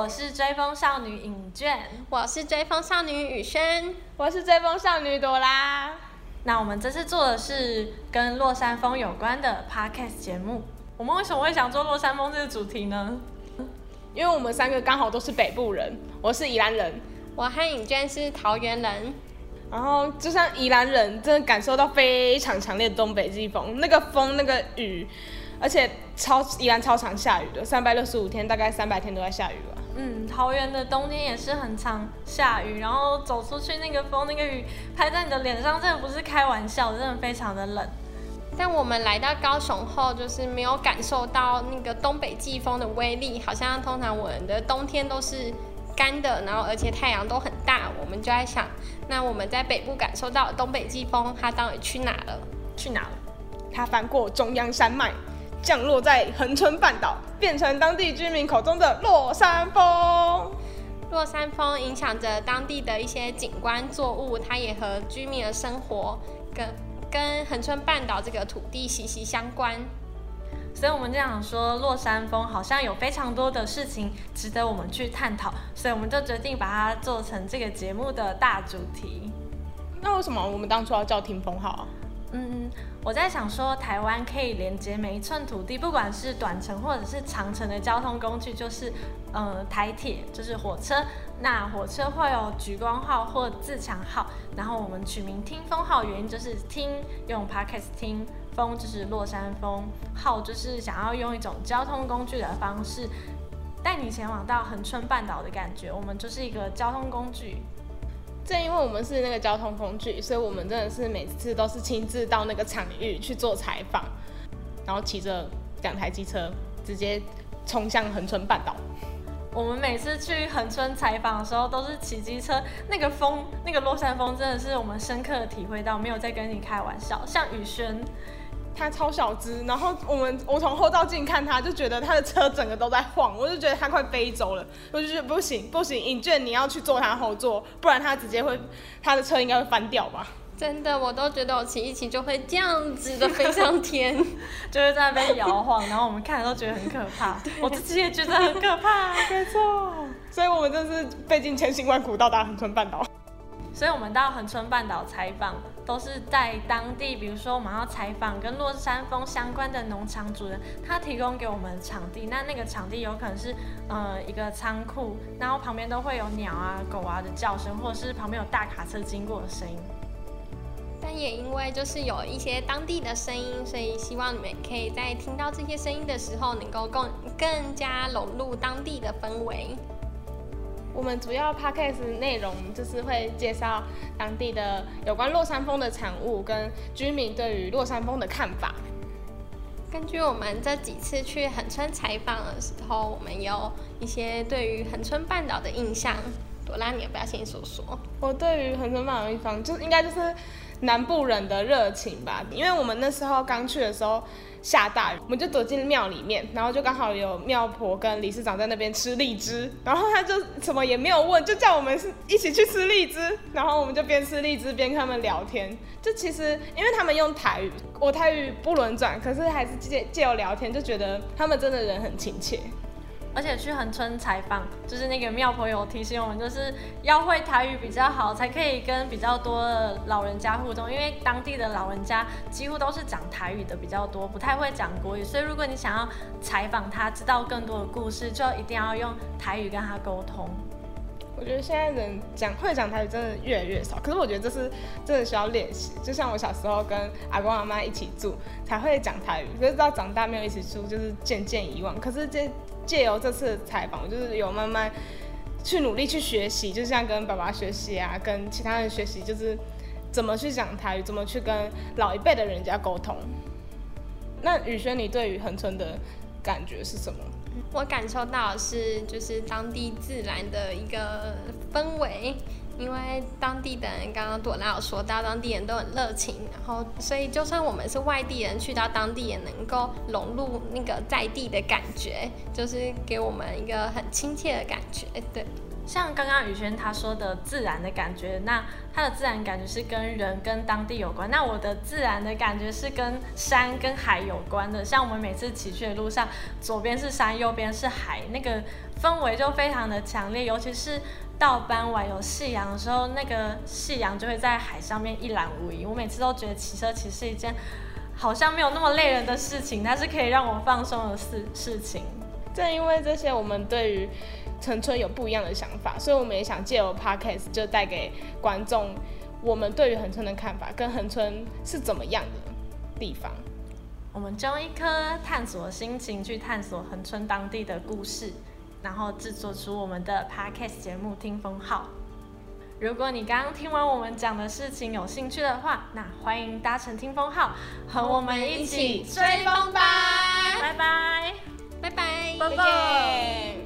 我是追风少女尹娟，我是追风少女雨轩，我是追风少女朵拉。那我们这次做的是跟落山风有关的 podcast 节目。我们为什么会想做落山风这个主题呢？因为我们三个刚好都是北部人，我是宜兰人，我和尹娟是桃园人。然后就像宜兰人，真的感受到非常强烈的东北季风，那个风，那个雨，而且超依然超常下雨的，三百六十五天，大概三百天都在下雨吧。嗯，桃园的冬天也是很常下雨，然后走出去那个风，那个雨拍在你的脸上，真的不是开玩笑，真的非常的冷。但我们来到高雄后，就是没有感受到那个东北季风的威力，好像通常我们的冬天都是。干的，然后而且太阳都很大，我们就在想，那我们在北部感受到东北季风，它到底去哪了？去哪了？它翻过中央山脉，降落在恒春半岛，变成当地居民口中的落山风。落山风影响着当地的一些景观作物，它也和居民的生活跟跟恒春半岛这个土地息息相关。所以我们就想说，落山风好像有非常多的事情值得我们去探讨，所以我们就决定把它做成这个节目的大主题。那为什么我们当初要叫听风号啊？嗯，我在想说，台湾可以连接每一寸土地，不管是短程或者是长程的交通工具，就是呃台铁，就是火车。那火车会有莒光号或自强号，然后我们取名听风号，原因就是听用 Podcast 听。风就是落山风，号就是想要用一种交通工具的方式带你前往到恒春半岛的感觉。我们就是一个交通工具。正因为我们是那个交通工具，所以我们真的是每次都是亲自到那个场域去做采访，然后骑着两台机车直接冲向横村半岛。我们每次去横村采访的时候都是骑机车，那个风，那个落山风真的是我们深刻的体会到，没有在跟你开玩笑。像雨轩。他超小只，然后我们我从后照镜看他，就觉得他的车整个都在晃，我就觉得他快飞走了，我就觉得不行不行，尹卷你要去坐他后座，不然他直接会，他的车应该会翻掉吧？真的，我都觉得我骑一骑就会这样子的飞上天，就是在那边摇晃，然后我们看了都觉得很可怕，我自己也觉得很可怕，没错，所以我们真是费尽千辛万苦到达恒春半岛。所以，我们到恒春半岛采访，都是在当地，比如说我们要采访跟落山峰相关的农场主人，他提供给我们场地。那那个场地有可能是呃一个仓库，然后旁边都会有鸟啊、狗啊的叫声，或者是旁边有大卡车经过的声音。但也因为就是有一些当地的声音，所以希望你们可以在听到这些声音的时候，能够更更加融入当地的氛围。我们主要 podcast 内容就是会介绍当地的有关落山风的产物跟居民对于落山风的看法。根据我们这几次去恒春采访的时候，我们有一些对于恒春半岛的印象。朵拉，你要不要先说说？我对于恒春半岛的地方，就应该就是南部人的热情吧，因为我们那时候刚去的时候。下大雨，我们就躲进庙里面，然后就刚好有庙婆跟理事长在那边吃荔枝，然后他就什么也没有问，就叫我们是一起去吃荔枝，然后我们就边吃荔枝边跟他们聊天。就其实因为他们用台语，我台语不轮转，可是还是借借由聊天，就觉得他们真的人很亲切。而且去恒春采访，就是那个妙婆有提醒我们，就是要会台语比较好，才可以跟比较多的老人家互动。因为当地的老人家几乎都是讲台语的比较多，不太会讲国语。所以如果你想要采访他，知道更多的故事，就一定要用台语跟他沟通。我觉得现在人讲会讲台语真的越来越少，可是我觉得这是真的需要练习。就像我小时候跟阿公阿妈一起住，才会讲台语，可是到长大没有一起住，就是渐渐遗忘。可是这借由这次采访，我就是有慢慢去努力去学习，就像跟爸爸学习啊，跟其他人学习，就是怎么去讲台语，怎么去跟老一辈的人家沟通。那雨轩，你对于恒春的感觉是什么？我感受到是，就是当地自然的一个氛围，因为当地的人，刚刚朵拉有说到，当地人都很热情，然后所以就算我们是外地人，去到当地也能够融入那个在地的感觉，就是给我们一个很亲切的感觉，对。像刚刚宇轩他说的自然的感觉，那他的自然感觉是跟人跟当地有关。那我的自然的感觉是跟山跟海有关的。像我们每次骑去的路上，左边是山，右边是海，那个氛围就非常的强烈。尤其是到傍晚有夕阳的时候，那个夕阳就会在海上面一览无遗。我每次都觉得骑车其实是一件好像没有那么累人的事情，它是可以让我放松的事事情。正因为这些，我们对于恒春有不一样的想法，所以我们也想借由 Podcast 就带给观众我们对于恒春的看法，跟恒春是怎么样的地方。我们就用一颗探索的心情去探索恒春当地的故事，然后制作出我们的 Podcast 节目《听风号》。如果你刚刚听完我们讲的事情有兴趣的话，那欢迎搭乘听风号，和我们一起追风吧！拜拜。拜拜，拜拜。